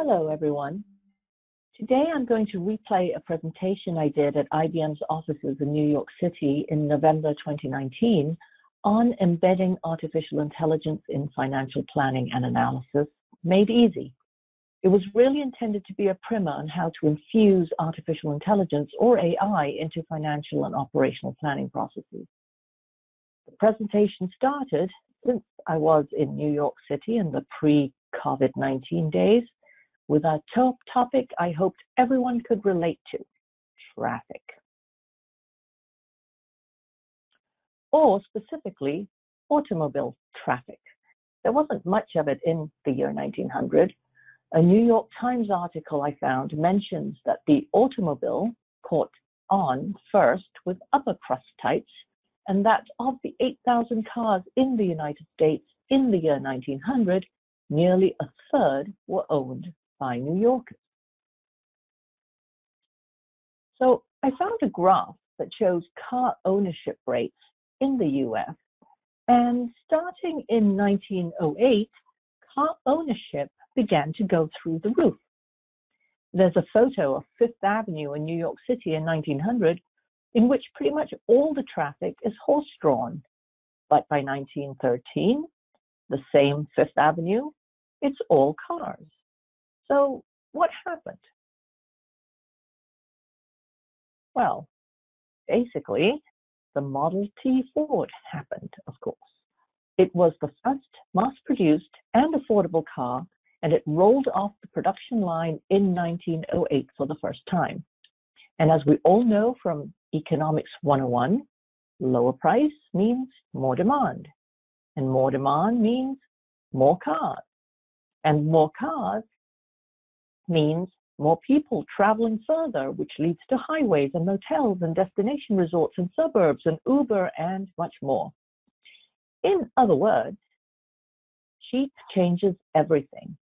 Hello, everyone. Today I'm going to replay a presentation I did at IBM's offices in New York City in November 2019 on embedding artificial intelligence in financial planning and analysis made easy. It was really intended to be a primer on how to infuse artificial intelligence or AI into financial and operational planning processes. The presentation started since I was in New York City in the pre-COVID-19 days with a top topic I hoped everyone could relate to, traffic. Or specifically, automobile traffic. There wasn't much of it in the year 1900. A New York Times article I found mentions that the automobile caught on first with upper crust types, and that of the 8,000 cars in the United States in the year 1900, nearly a third were owned by New Yorkers. So I found a graph that shows car ownership rates in the US. And starting in 1908, car ownership began to go through the roof. There's a photo of Fifth Avenue in New York City in 1900 in which pretty much all the traffic is horse drawn. But by 1913, the same Fifth Avenue, it's all cars. So what happened? Well, basically, the Model T Ford happened, of course. It was the first mass produced and affordable car, and it rolled off the production line in 1908 for the first time. And as we all know from Economics 101, lower price means more demand, and more demand means more cars, and more cars means more people traveling further, which leads to highways and motels and destination resorts and suburbs and Uber and much more. In other words, cheap changes everything.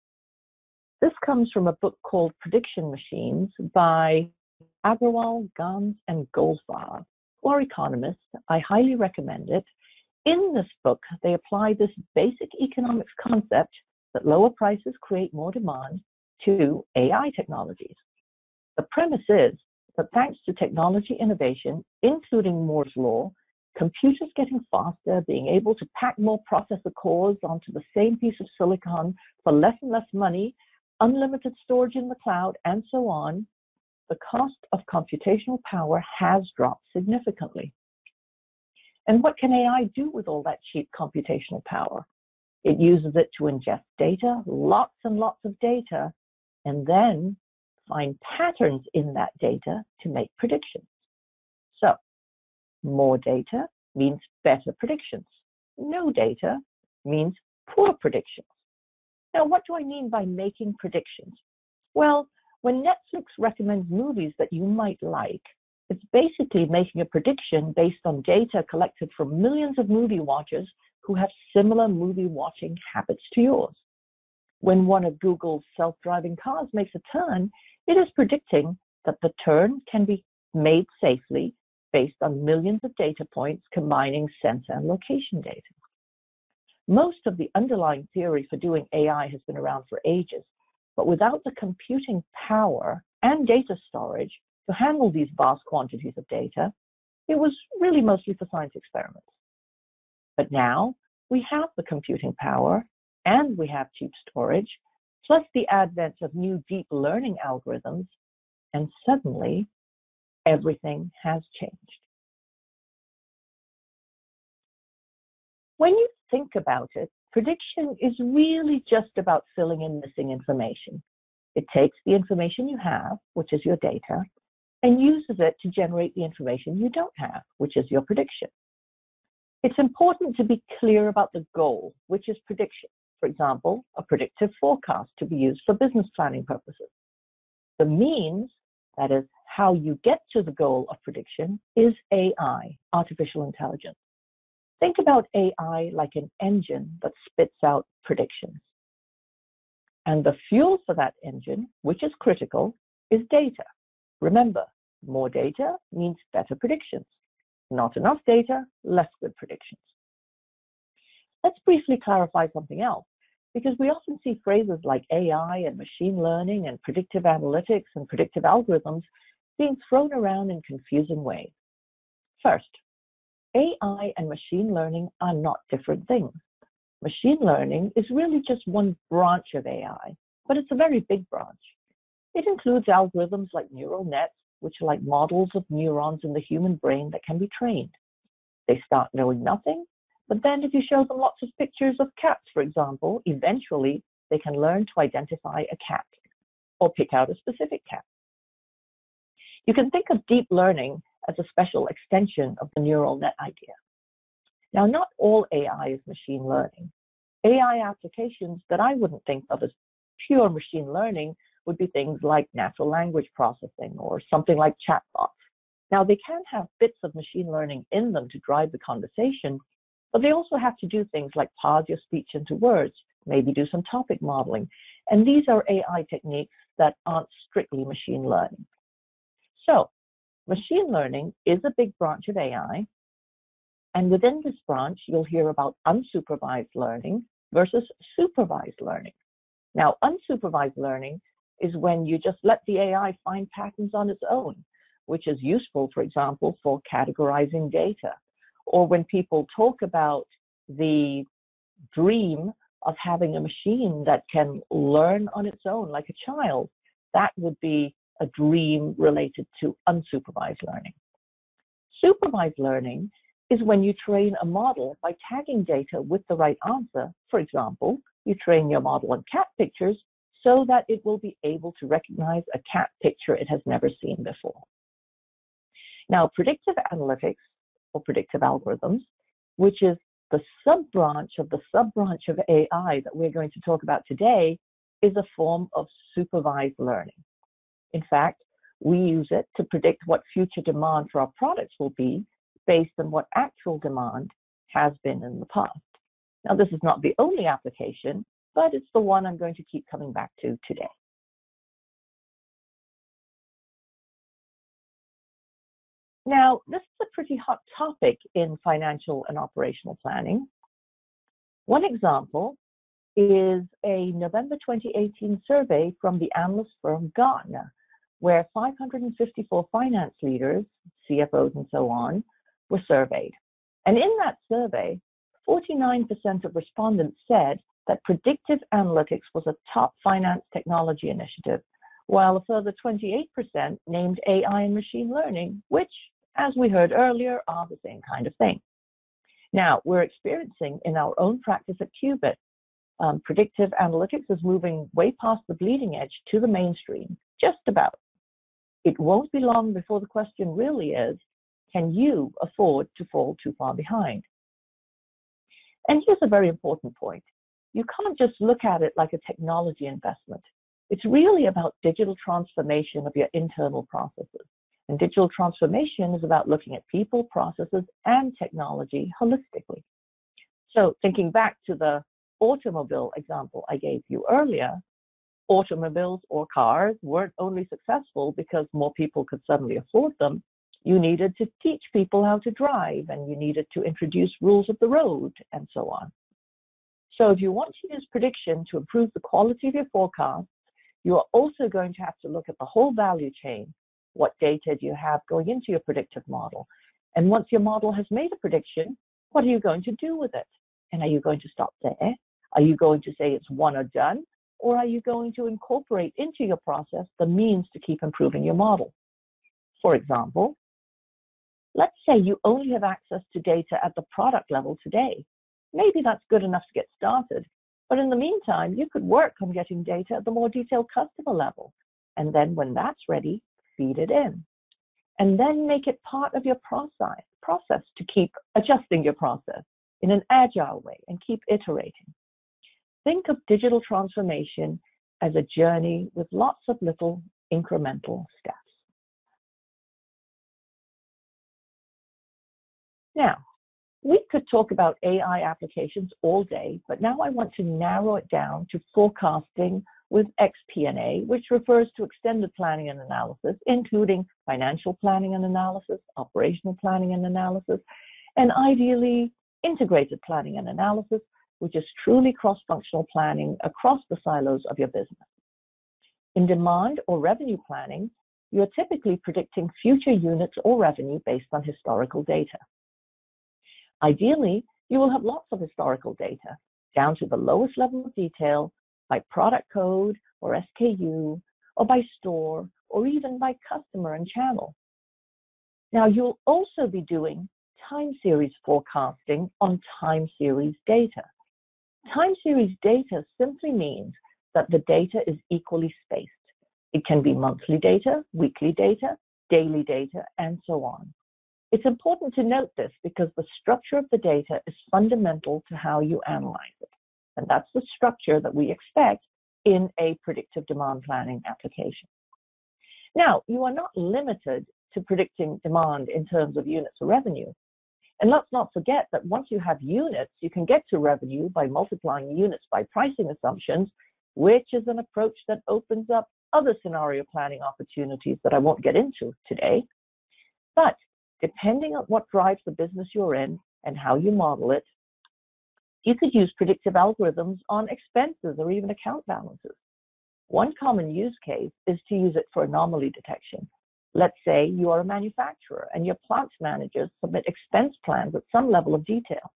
This comes from a book called Prediction Machines by Agrawal, Gans, and Goldfarb, who are economists. I highly recommend it. In this book, they apply this basic economics concept that lower prices create more demand to AI technologies. The premise is that thanks to technology innovation, including Moore's Law, computers getting faster, being able to pack more processor cores onto the same piece of silicon for less and less money, unlimited storage in the cloud, and so on, the cost of computational power has dropped significantly. And what can AI do with all that cheap computational power? It uses it to ingest data, lots and lots of data, and then find patterns in that data to make predictions. So, more data means better predictions. No data means poor predictions. Now, what do I mean by making predictions? Well, when Netflix recommends movies that you might like, it's basically making a prediction based on data collected from millions of movie watchers who have similar movie watching habits to yours when one of Google's self-driving cars makes a turn, it is predicting that the turn can be made safely based on millions of data points combining sensor and location data. Most of the underlying theory for doing AI has been around for ages, but without the computing power and data storage to handle these vast quantities of data, it was really mostly for science experiments. But now we have the computing power and we have cheap storage, plus the advent of new deep learning algorithms, and suddenly everything has changed. When you think about it, prediction is really just about filling in missing information. It takes the information you have, which is your data, and uses it to generate the information you don't have, which is your prediction. It's important to be clear about the goal, which is prediction for example, a predictive forecast to be used for business planning purposes. The means, that is, how you get to the goal of prediction, is AI, artificial intelligence. Think about AI like an engine that spits out predictions. And the fuel for that engine, which is critical, is data. Remember, more data means better predictions. Not enough data, less good predictions. Let's briefly clarify something else. Because we often see phrases like AI and machine learning and predictive analytics and predictive algorithms being thrown around in confusing ways. First, AI and machine learning are not different things. Machine learning is really just one branch of AI, but it's a very big branch. It includes algorithms like neural nets, which are like models of neurons in the human brain that can be trained. They start knowing nothing, but then if you show them lots of pictures of cats, for example, eventually they can learn to identify a cat or pick out a specific cat. You can think of deep learning as a special extension of the neural net idea. Now, not all AI is machine learning. AI applications that I wouldn't think of as pure machine learning would be things like natural language processing or something like chatbots. Now, they can have bits of machine learning in them to drive the conversation, but they also have to do things like parse your speech into words, maybe do some topic modeling. And these are AI techniques that aren't strictly machine learning. So machine learning is a big branch of AI. And within this branch, you'll hear about unsupervised learning versus supervised learning. Now, unsupervised learning is when you just let the AI find patterns on its own, which is useful, for example, for categorizing data. Or when people talk about the dream of having a machine that can learn on its own like a child, that would be a dream related to unsupervised learning. Supervised learning is when you train a model by tagging data with the right answer. For example, you train your model on cat pictures so that it will be able to recognize a cat picture it has never seen before. Now, predictive analytics predictive algorithms, which is the sub-branch of the sub-branch of AI that we're going to talk about today, is a form of supervised learning. In fact, we use it to predict what future demand for our products will be based on what actual demand has been in the past. Now, this is not the only application, but it's the one I'm going to keep coming back to today. Now, this is a pretty hot topic in financial and operational planning. One example is a November 2018 survey from the analyst firm Gartner, where 554 finance leaders, CFOs, and so on, were surveyed. And in that survey, 49% of respondents said that predictive analytics was a top finance technology initiative, while a further 28% named AI and machine learning, which, as we heard earlier, are the same kind of thing. Now, we're experiencing in our own practice at QueBIT, um, predictive analytics is moving way past the bleeding edge to the mainstream, just about. It won't be long before the question really is, can you afford to fall too far behind? And here's a very important point you can't just look at it like a technology investment. It's really about digital transformation of your internal processes. And digital transformation is about looking at people, processes, and technology holistically. So thinking back to the automobile example I gave you earlier, automobiles or cars weren't only successful because more people could suddenly afford them. You needed to teach people how to drive and you needed to introduce rules of the road and so on. So if you want to use prediction to improve the quality of your forecasts, you are also going to have to look at the whole value chain. What data do you have going into your predictive model? And once your model has made a prediction, what are you going to do with it? And are you going to stop there? Are you going to say it's one or done? Or are you going to incorporate into your process the means to keep improving your model? For example, let's say you only have access to data at the product level today maybe that's good enough to get started. But in the meantime, you could work on getting data at the more detailed customer level. And then when that's ready, feed it in. And then make it part of your process, process to keep adjusting your process in an agile way and keep iterating. Think of digital transformation as a journey with lots of little incremental steps. Now, we could talk about AI applications all day, but now I want to narrow it down to forecasting with XP&A, which refers to extended planning and analysis, including financial planning and analysis, operational planning and analysis, and ideally integrated planning and analysis, which is truly cross-functional planning across the silos of your business. In demand or revenue planning, you're typically predicting future units or revenue based on historical data. Ideally, you will have lots of historical data down to the lowest level of detail by product code or SKU or by store or even by customer and channel. Now, you'll also be doing time series forecasting on time series data. Time series data simply means that the data is equally spaced. It can be monthly data, weekly data, daily data, and so on. It's important to note this because the structure of the data is fundamental to how you analyze it. And that's the structure that we expect in a predictive demand planning application. Now, you are not limited to predicting demand in terms of units or revenue. And let's not forget that once you have units, you can get to revenue by multiplying units by pricing assumptions, which is an approach that opens up other scenario planning opportunities that I won't get into today. But depending on what drives the business you're in and how you model it, you could use predictive algorithms on expenses or even account balances. One common use case is to use it for anomaly detection. Let's say you are a manufacturer and your plant managers submit expense plans at some level of detail.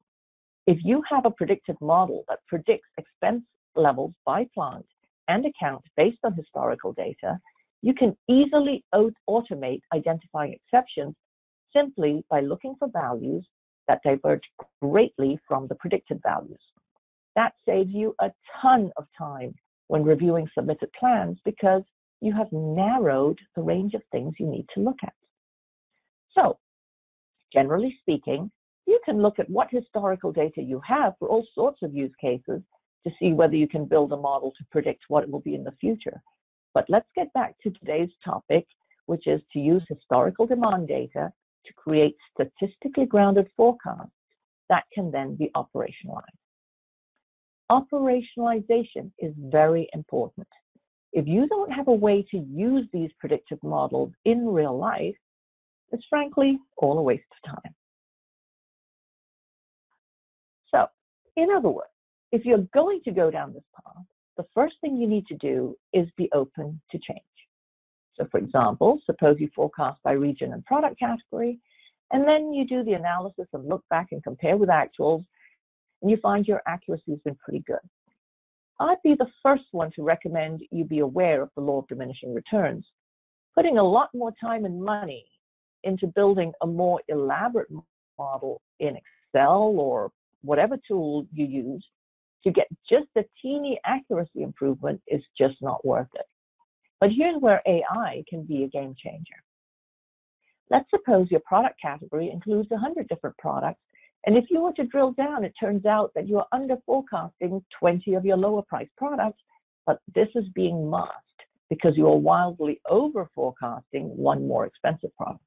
If you have a predictive model that predicts expense levels by plant and account based on historical data, you can easily automate identifying exceptions simply by looking for values that diverge greatly from the predicted values. That saves you a ton of time when reviewing submitted plans because you have narrowed the range of things you need to look at. So, generally speaking, you can look at what historical data you have for all sorts of use cases to see whether you can build a model to predict what it will be in the future. But let's get back to today's topic, which is to use historical demand data to create statistically grounded forecasts that can then be operationalized. Operationalization is very important. If you don't have a way to use these predictive models in real life, it's frankly all a waste of time. So, in other words, if you're going to go down this path, the first thing you need to do is be open to change. So, for example, suppose you forecast by region and product category, and then you do the analysis and look back and compare with actuals, and you find your accuracy has been pretty good. I'd be the first one to recommend you be aware of the law of diminishing returns. Putting a lot more time and money into building a more elaborate model in Excel or whatever tool you use to get just a teeny accuracy improvement is just not worth it. But here's where AI can be a game changer. Let's suppose your product category includes 100 different products and if you were to drill down, it turns out that you are under forecasting 20 of your lower priced products, but this is being masked because you are wildly over forecasting one more expensive product.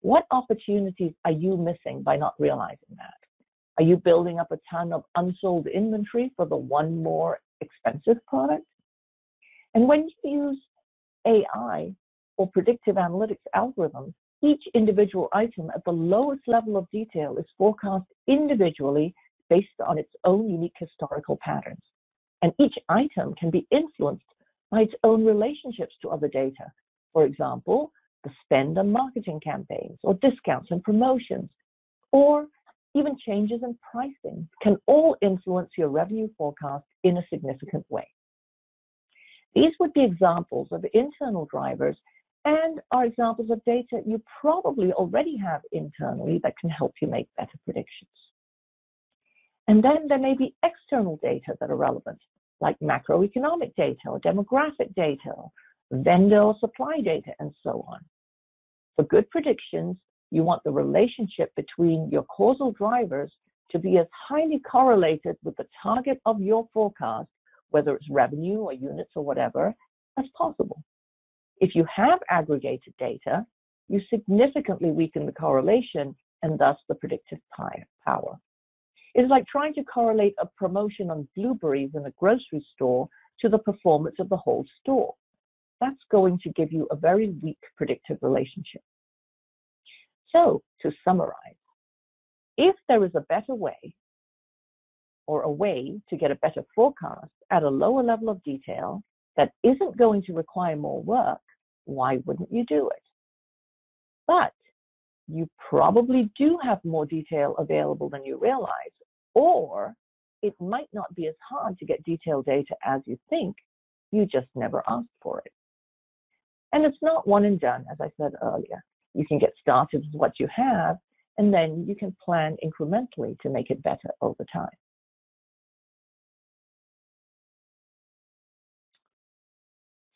What opportunities are you missing by not realizing that? Are you building up a ton of unsold inventory for the one more expensive product? And when you use AI or predictive analytics algorithms, each individual item at the lowest level of detail is forecast individually based on its own unique historical patterns. And each item can be influenced by its own relationships to other data. For example, the spend on marketing campaigns or discounts and promotions, or even changes in pricing can all influence your revenue forecast in a significant way. These would be examples of internal drivers and are examples of data you probably already have internally that can help you make better predictions. And then there may be external data that are relevant, like macroeconomic data or demographic data, vendor or supply data, and so on. For good predictions, you want the relationship between your causal drivers to be as highly correlated with the target of your forecast, whether it's revenue or units or whatever, as possible. If you have aggregated data, you significantly weaken the correlation and thus the predictive power. It's like trying to correlate a promotion on blueberries in a grocery store to the performance of the whole store. That's going to give you a very weak predictive relationship. So, to summarize, if there is a better way or a way to get a better forecast at a lower level of detail that isn't going to require more work, why wouldn't you do it? But you probably do have more detail available than you realize, or it might not be as hard to get detailed data as you think, you just never asked for it. And it's not one and done, as I said earlier. You can get started with what you have, and then you can plan incrementally to make it better over time.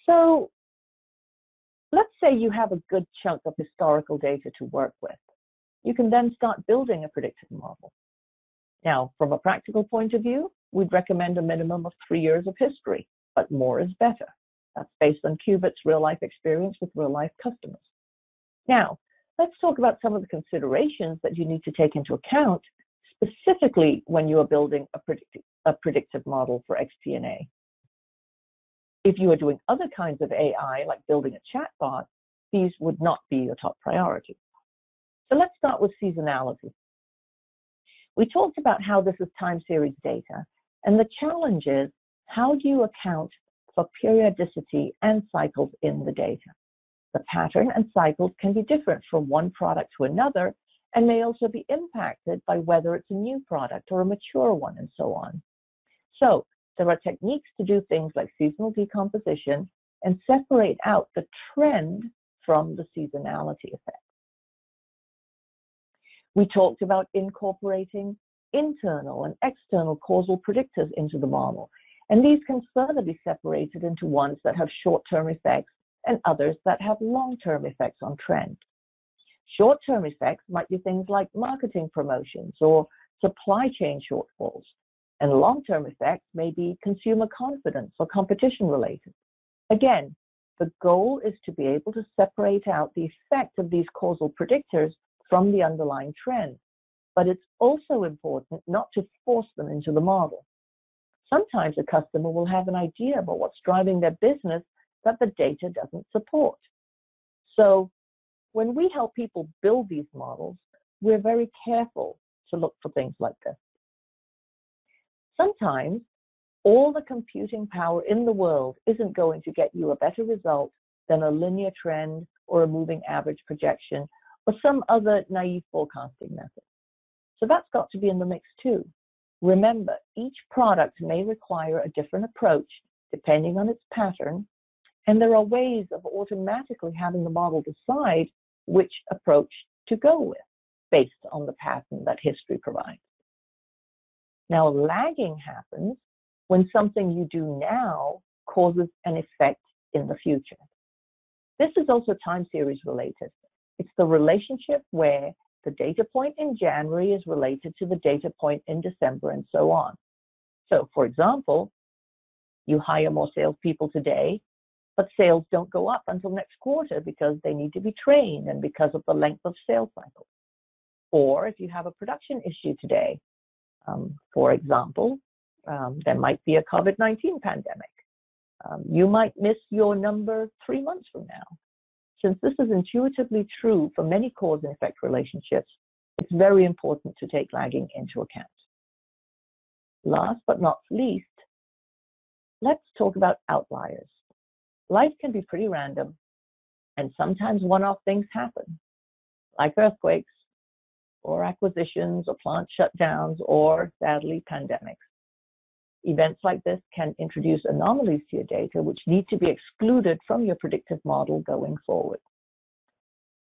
So let's say you have a good chunk of historical data to work with. You can then start building a predictive model. Now, from a practical point of view, we'd recommend a minimum of three years of history, but more is better. That's based on QueBIT's real life experience with real life customers. Now, let's talk about some of the considerations that you need to take into account specifically when you are building a, predict a predictive model for XP&A. If you are doing other kinds of AI, like building a chatbot, these would not be your top priority. So let's start with seasonality. We talked about how this is time series data, and the challenge is how do you account for periodicity and cycles in the data? The pattern and cycles can be different from one product to another and may also be impacted by whether it's a new product or a mature one and so on. So there are techniques to do things like seasonal decomposition and separate out the trend from the seasonality effect. We talked about incorporating internal and external causal predictors into the model, and these can further be separated into ones that have short-term effects and others that have long-term effects on trend. Short-term effects might be things like marketing promotions or supply chain shortfalls, and long-term effects may be consumer confidence or competition related. Again, the goal is to be able to separate out the effect of these causal predictors from the underlying trend. But it's also important not to force them into the model. Sometimes a customer will have an idea about what's driving their business that the data doesn't support. So when we help people build these models, we're very careful to look for things like this. Sometimes all the computing power in the world isn't going to get you a better result than a linear trend or a moving average projection or some other naive forecasting method. So that's got to be in the mix too. Remember, each product may require a different approach depending on its pattern, and there are ways of automatically having the model decide which approach to go with based on the pattern that history provides. Now, lagging happens when something you do now causes an effect in the future. This is also time series related. It's the relationship where the data point in January is related to the data point in December and so on. So, for example, you hire more salespeople today, but sales don't go up until next quarter because they need to be trained and because of the length of sales cycle. Or if you have a production issue today, um, for example, um, there might be a COVID 19 pandemic. Um, you might miss your number three months from now. Since this is intuitively true for many cause and effect relationships, it's very important to take lagging into account. Last but not least, let's talk about outliers. Life can be pretty random, and sometimes one off things happen, like earthquakes, or acquisitions, or plant shutdowns, or sadly, pandemics. Events like this can introduce anomalies to your data which need to be excluded from your predictive model going forward.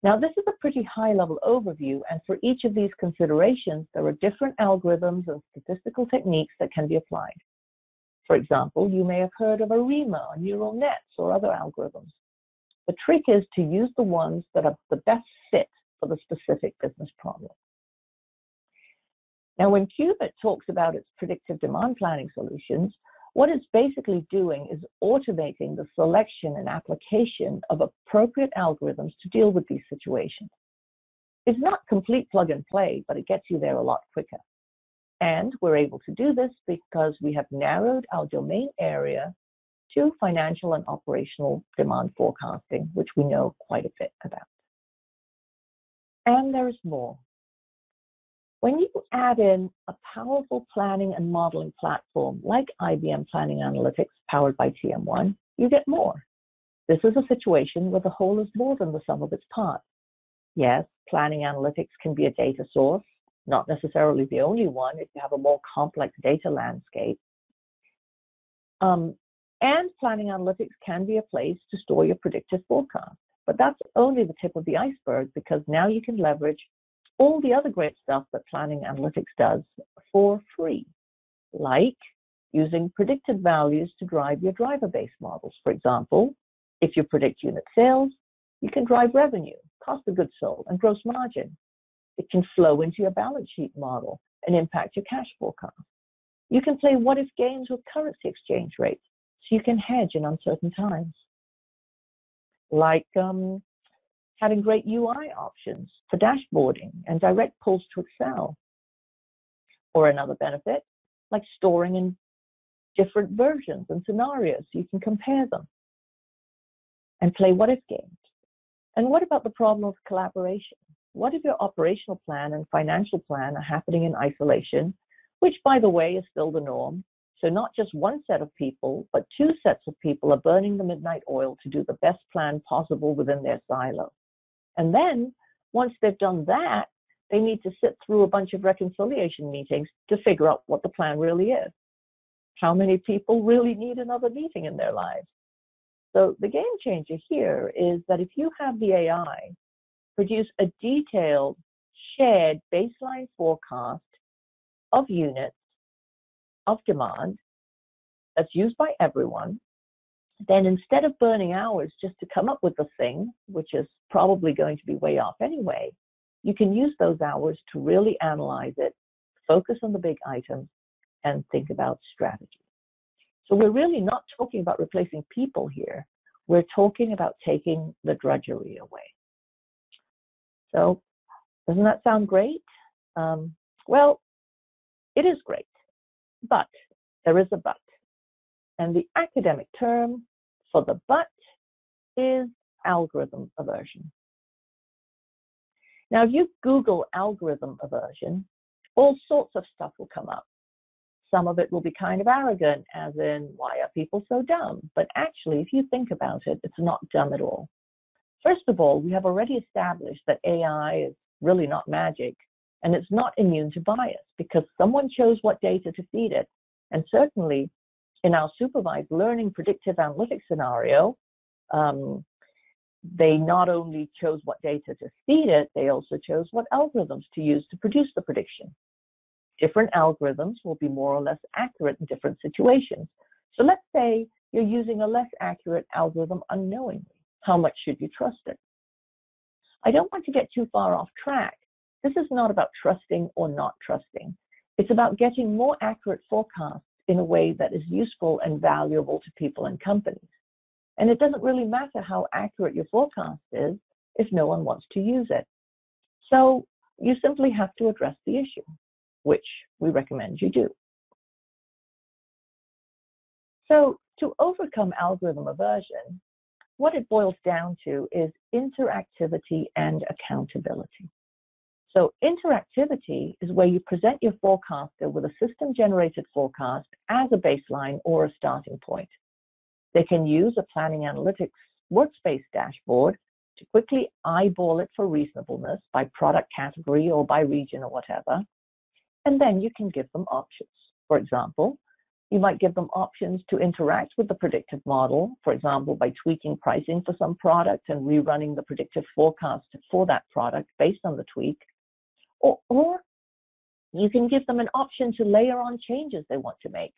Now, this is a pretty high-level overview, and for each of these considerations, there are different algorithms and statistical techniques that can be applied. For example, you may have heard of ARIMA or neural nets or other algorithms. The trick is to use the ones that are the best fit for the specific business problem. Now, when QueBIT talks about its predictive demand planning solutions, what it's basically doing is automating the selection and application of appropriate algorithms to deal with these situations. It's not complete plug and play, but it gets you there a lot quicker. And we're able to do this because we have narrowed our domain area to financial and operational demand forecasting, which we know quite a bit about. And there is more. When you add in a powerful planning and modeling platform like IBM Planning Analytics powered by TM1, you get more. This is a situation where the whole is more than the sum of its parts. Yes, planning analytics can be a data source, not necessarily the only one if you have a more complex data landscape. Um, and planning analytics can be a place to store your predictive forecast. But that's only the tip of the iceberg because now you can leverage all the other great stuff that planning analytics does for free, like using predicted values to drive your driver-based models. For example, if you predict unit sales, you can drive revenue, cost of goods sold, and gross margin. It can flow into your balance sheet model and impact your cash forecast. You can play what if games with currency exchange rates so you can hedge in uncertain times. Like um, having great UI options for dashboarding and direct pulls to Excel. Or another benefit, like storing in different versions and scenarios so you can compare them and play what if games. And what about the problem of collaboration? What if your operational plan and financial plan are happening in isolation, which by the way is still the norm? So not just one set of people, but two sets of people are burning the midnight oil to do the best plan possible within their silo. And then once they've done that, they need to sit through a bunch of reconciliation meetings to figure out what the plan really is. How many people really need another meeting in their lives? So the game changer here is that if you have the AI produce a detailed shared baseline forecast of units of demand that's used by everyone, then instead of burning hours just to come up with the thing, which is probably going to be way off anyway, you can use those hours to really analyze it, focus on the big items, and think about strategy. So we're really not talking about replacing people here. We're talking about taking the drudgery away. So doesn't that sound great? Um, well, it is great, but there is a but. And the academic term for the but is algorithm aversion. Now, if you Google algorithm aversion, all sorts of stuff will come up. Some of it will be kind of arrogant, as in, why are people so dumb? But actually, if you think about it, it's not dumb at all. First of all, we have already established that AI is really not magic and it's not immune to bias because someone chose what data to feed it. And certainly in our supervised learning predictive analytics scenario, um, they not only chose what data to feed it, they also chose what algorithms to use to produce the prediction different algorithms will be more or less accurate in different situations. So let's say you're using a less accurate algorithm unknowingly. How much should you trust it? I don't want to get too far off track. This is not about trusting or not trusting. It's about getting more accurate forecasts in a way that is useful and valuable to people and companies. And it doesn't really matter how accurate your forecast is if no one wants to use it. So you simply have to address the issue which we recommend you do. So to overcome algorithm aversion, what it boils down to is interactivity and accountability. So interactivity is where you present your forecaster with a system-generated forecast as a baseline or a starting point. They can use a planning analytics workspace dashboard to quickly eyeball it for reasonableness by product category or by region or whatever. And then you can give them options. For example, you might give them options to interact with the predictive model, for example, by tweaking pricing for some product and rerunning the predictive forecast for that product based on the tweak. Or, or you can give them an option to layer on changes they want to make.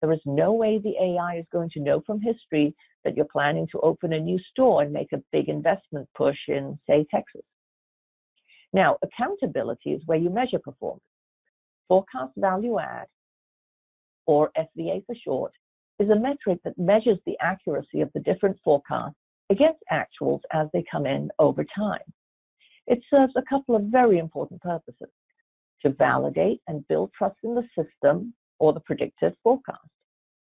There is no way the AI is going to know from history that you're planning to open a new store and make a big investment push in, say, Texas. Now, accountability is where you measure performance. Forecast value add, or FVA for short, is a metric that measures the accuracy of the different forecasts against actuals as they come in over time. It serves a couple of very important purposes to validate and build trust in the system or the predictive forecast.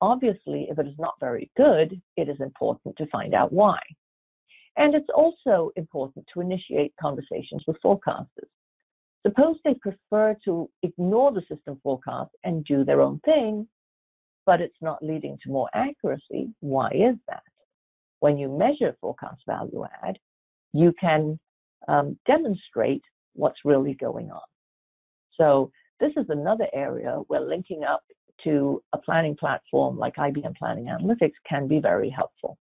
Obviously, if it is not very good, it is important to find out why. And it's also important to initiate conversations with forecasters Suppose they prefer to ignore the system forecast and do their own thing, but it's not leading to more accuracy. Why is that? When you measure forecast value add, you can um, demonstrate what's really going on. So this is another area where linking up to a planning platform like IBM Planning Analytics can be very helpful.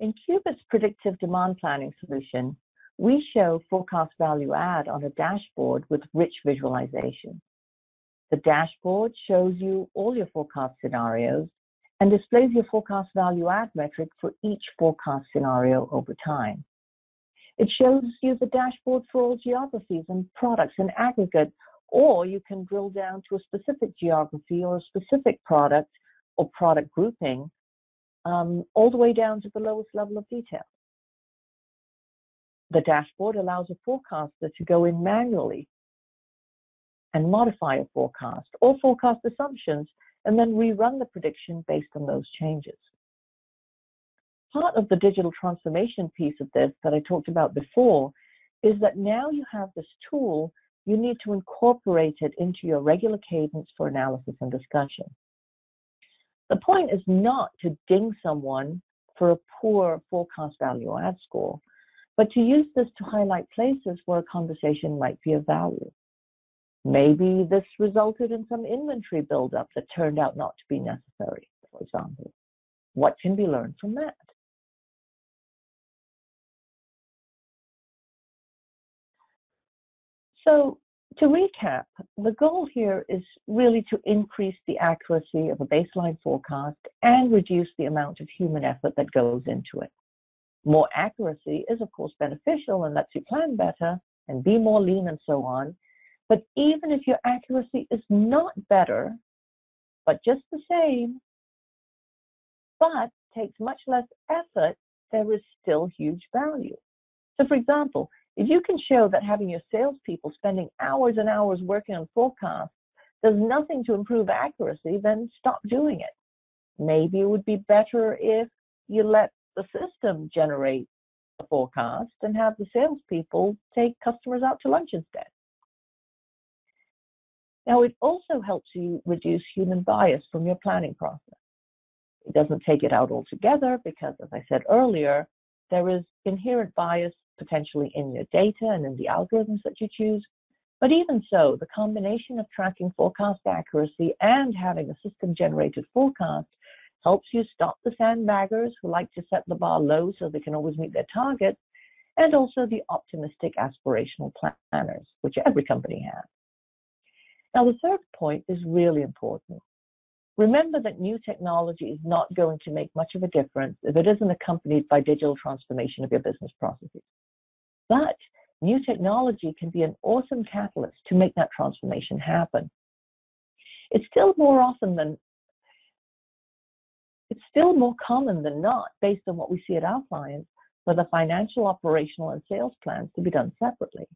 In QueBIT's predictive demand planning solution, we show forecast value add on a dashboard with rich visualization. The dashboard shows you all your forecast scenarios and displays your forecast value add metric for each forecast scenario over time. It shows you the dashboard for all geographies and products in aggregate, or you can drill down to a specific geography or a specific product or product grouping um, all the way down to the lowest level of detail. The dashboard allows a forecaster to go in manually and modify a forecast or forecast assumptions and then rerun the prediction based on those changes. Part of the digital transformation piece of this that I talked about before is that now you have this tool, you need to incorporate it into your regular cadence for analysis and discussion. The point is not to ding someone for a poor forecast value or ad score, but to use this to highlight places where a conversation might be of value. Maybe this resulted in some inventory buildup that turned out not to be necessary, for example. What can be learned from that? So to recap, the goal here is really to increase the accuracy of a baseline forecast and reduce the amount of human effort that goes into it. More accuracy is, of course, beneficial and lets you plan better and be more lean and so on. But even if your accuracy is not better, but just the same, but takes much less effort, there is still huge value. So, for example, if you can show that having your salespeople spending hours and hours working on forecasts does nothing to improve accuracy, then stop doing it. Maybe it would be better if you let the system generate the forecast and have the salespeople take customers out to lunch instead. Now, it also helps you reduce human bias from your planning process. It doesn't take it out altogether because, as I said earlier, there is inherent bias potentially in your data and in the algorithms that you choose. But even so, the combination of tracking forecast accuracy and having a system generated forecast helps you stop the sandbaggers who like to set the bar low so they can always meet their targets, and also the optimistic aspirational planners, which every company has. Now, the third point is really important. Remember that new technology is not going to make much of a difference if it isn't accompanied by digital transformation of your business processes. But new technology can be an awesome catalyst to make that transformation happen. It's still more often than it's still more common than not, based on what we see at our clients, for the financial, operational, and sales plans to be done separately.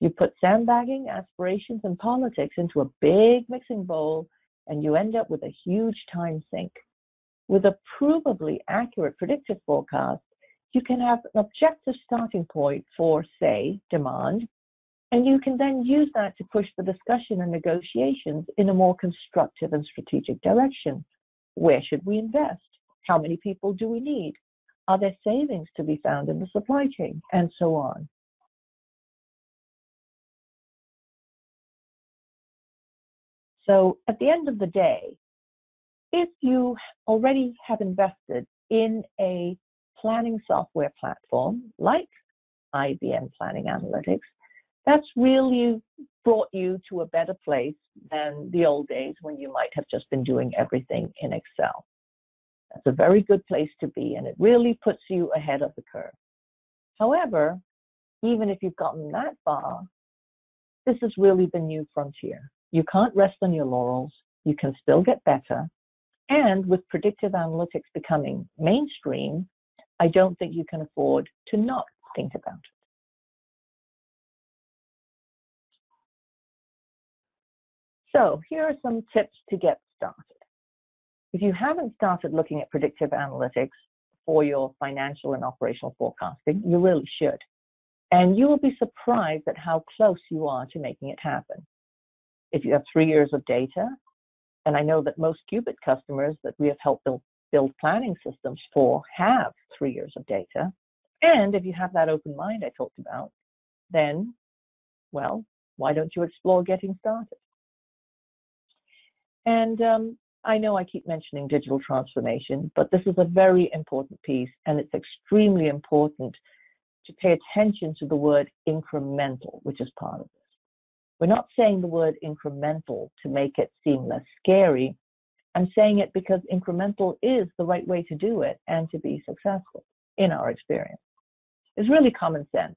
You put sandbagging, aspirations, and politics into a big mixing bowl, and you end up with a huge time sink. With a provably accurate predictive forecast, you can have an objective starting point for, say, demand, and you can then use that to push the discussion and negotiations in a more constructive and strategic direction. Where should we invest? How many people do we need? Are there savings to be found in the supply chain? And so on. So at the end of the day, if you already have invested in a planning software platform like IBM Planning Analytics, that's really brought you to a better place than the old days when you might have just been doing everything in Excel. That's a very good place to be, and it really puts you ahead of the curve. However, even if you've gotten that far, this is really the new frontier. You can't rest on your laurels. You can still get better. And with predictive analytics becoming mainstream, I don't think you can afford to not think about it. So here are some tips to get started. If you haven't started looking at predictive analytics for your financial and operational forecasting. You really should. And you will be surprised at how close you are to making it happen. If you have three years of data, and I know that most QueBIT customers that we have helped build, build planning systems for have three years of data, and if you have that open mind I talked about, then, well, why don't you explore getting started? And um, I know I keep mentioning digital transformation, but this is a very important piece, and it's extremely important to pay attention to the word incremental, which is part of this. We're not saying the word incremental to make it seem less scary. I'm saying it because incremental is the right way to do it and to be successful in our experience. It's really common sense.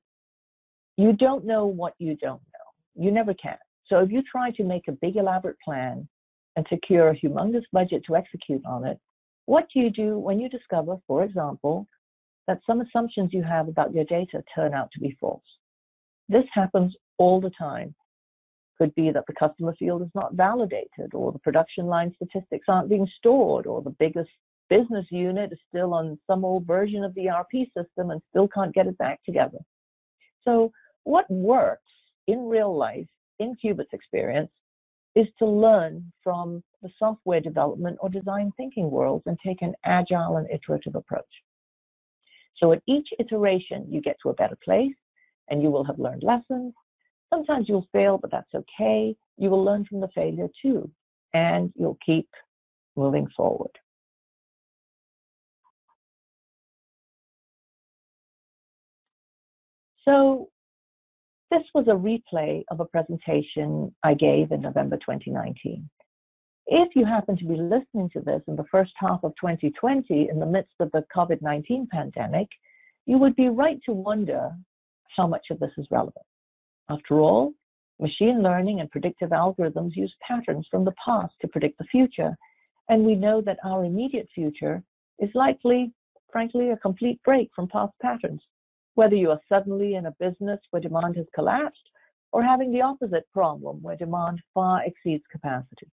You don't know what you don't know. You never can. So if you try to make a big elaborate plan and secure a humongous budget to execute on it, what do you do when you discover, for example, that some assumptions you have about your data turn out to be false? This happens all the time. Could be that the customer field is not validated, or the production line statistics aren't being stored, or the biggest business unit is still on some old version of the ERP system and still can't get it back together. So, what works in real life, in QueBIT's experience, is to learn from the software development or design thinking worlds and take an agile and iterative approach. So at each iteration, you get to a better place and you will have learned lessons. Sometimes you'll fail, but that's okay. You will learn from the failure too, and you'll keep moving forward. So this was a replay of a presentation I gave in November 2019. If you happen to be listening to this in the first half of 2020 in the midst of the COVID 19 pandemic, you would be right to wonder how much of this is relevant. After all, machine learning and predictive algorithms use patterns from the past to predict the future, and we know that our immediate future is likely, frankly, a complete break from past patterns whether you are suddenly in a business where demand has collapsed or having the opposite problem where demand far exceeds capacity.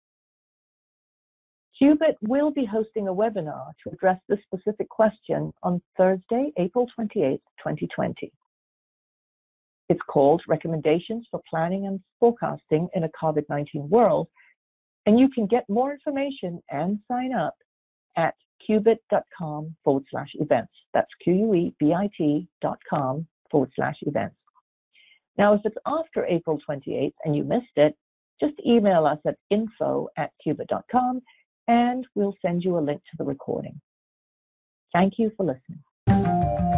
QueBIT will be hosting a webinar to address this specific question on Thursday, April 28, 2020. It's called Recommendations for Planning and Forecasting in a COVID-19 World, and you can get more information and sign up at quebit.com forward slash events. That's Q-U-E-B-I-T dot com forward slash events. Now, if it's after April 28th and you missed it, just email us at info at quebit.com and we'll send you a link to the recording. Thank you for listening.